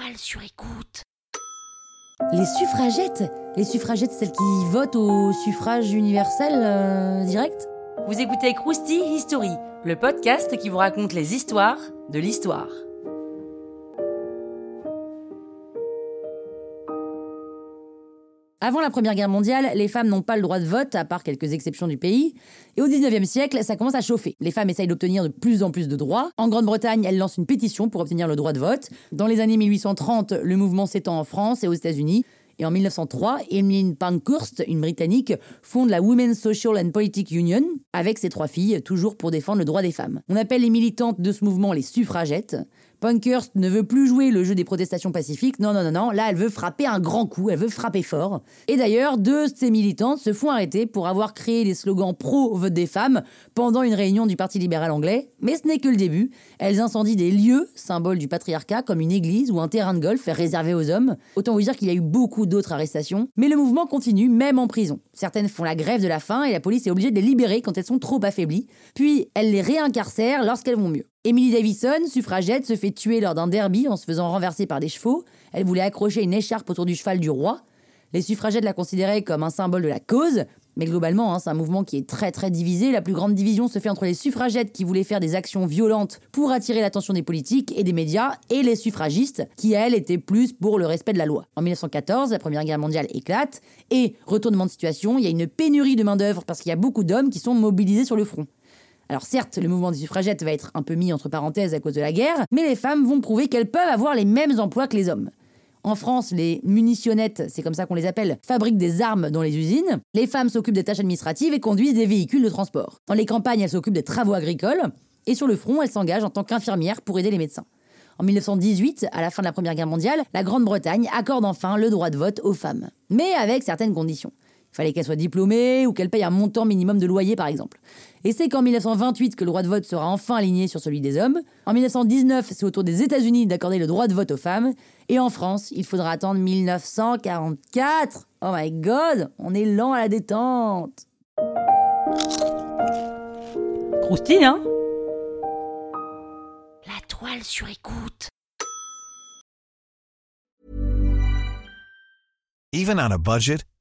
toile sur écoute. Les suffragettes Les suffragettes, celles qui votent au suffrage universel euh, direct? Vous écoutez Krusty History, le podcast qui vous raconte les histoires de l'histoire. Avant la Première Guerre mondiale, les femmes n'ont pas le droit de vote, à part quelques exceptions du pays. Et au 19e siècle, ça commence à chauffer. Les femmes essayent d'obtenir de plus en plus de droits. En Grande-Bretagne, elles lancent une pétition pour obtenir le droit de vote. Dans les années 1830, le mouvement s'étend en France et aux États-Unis. Et en 1903, Emmeline Pankhurst, une Britannique, fonde la Women's Social and Political Union avec ses trois filles, toujours pour défendre le droit des femmes. On appelle les militantes de ce mouvement les suffragettes. Punkhurst ne veut plus jouer le jeu des protestations pacifiques. Non, non, non, non. Là, elle veut frapper un grand coup. Elle veut frapper fort. Et d'ailleurs, deux de ces militantes se font arrêter pour avoir créé des slogans pro-vote des femmes pendant une réunion du Parti libéral anglais. Mais ce n'est que le début. Elles incendient des lieux, symboles du patriarcat, comme une église ou un terrain de golf réservé aux hommes. Autant vous dire qu'il y a eu beaucoup d'autres arrestations. Mais le mouvement continue, même en prison. Certaines font la grève de la faim et la police est obligée de les libérer quand elles sont trop affaiblies. Puis, elle les réincarcèrent lorsqu'elles vont mieux. Emily Davison, suffragette, se fait tuer lors d'un derby en se faisant renverser par des chevaux. Elle voulait accrocher une écharpe autour du cheval du roi. Les suffragettes la considéraient comme un symbole de la cause, mais globalement, hein, c'est un mouvement qui est très très divisé. La plus grande division se fait entre les suffragettes qui voulaient faire des actions violentes pour attirer l'attention des politiques et des médias, et les suffragistes qui, elles, étaient plus pour le respect de la loi. En 1914, la Première Guerre mondiale éclate, et retournement de situation, il y a une pénurie de main-d'œuvre parce qu'il y a beaucoup d'hommes qui sont mobilisés sur le front. Alors certes, le mouvement des suffragettes va être un peu mis entre parenthèses à cause de la guerre, mais les femmes vont prouver qu'elles peuvent avoir les mêmes emplois que les hommes. En France, les munitionnettes, c'est comme ça qu'on les appelle, fabriquent des armes dans les usines. Les femmes s'occupent des tâches administratives et conduisent des véhicules de transport. Dans les campagnes, elles s'occupent des travaux agricoles. Et sur le front, elles s'engagent en tant qu'infirmières pour aider les médecins. En 1918, à la fin de la Première Guerre mondiale, la Grande-Bretagne accorde enfin le droit de vote aux femmes. Mais avec certaines conditions. Il fallait qu'elles soient diplômées ou qu'elles payent un montant minimum de loyer, par exemple. Et c'est qu'en 1928 que le droit de vote sera enfin aligné sur celui des hommes. En 1919, c'est au tour des États-Unis d'accorder le droit de vote aux femmes. Et en France, il faudra attendre 1944. Oh my god, on est lent à la détente. Croustille, hein? La toile sur écoute. Even on a budget,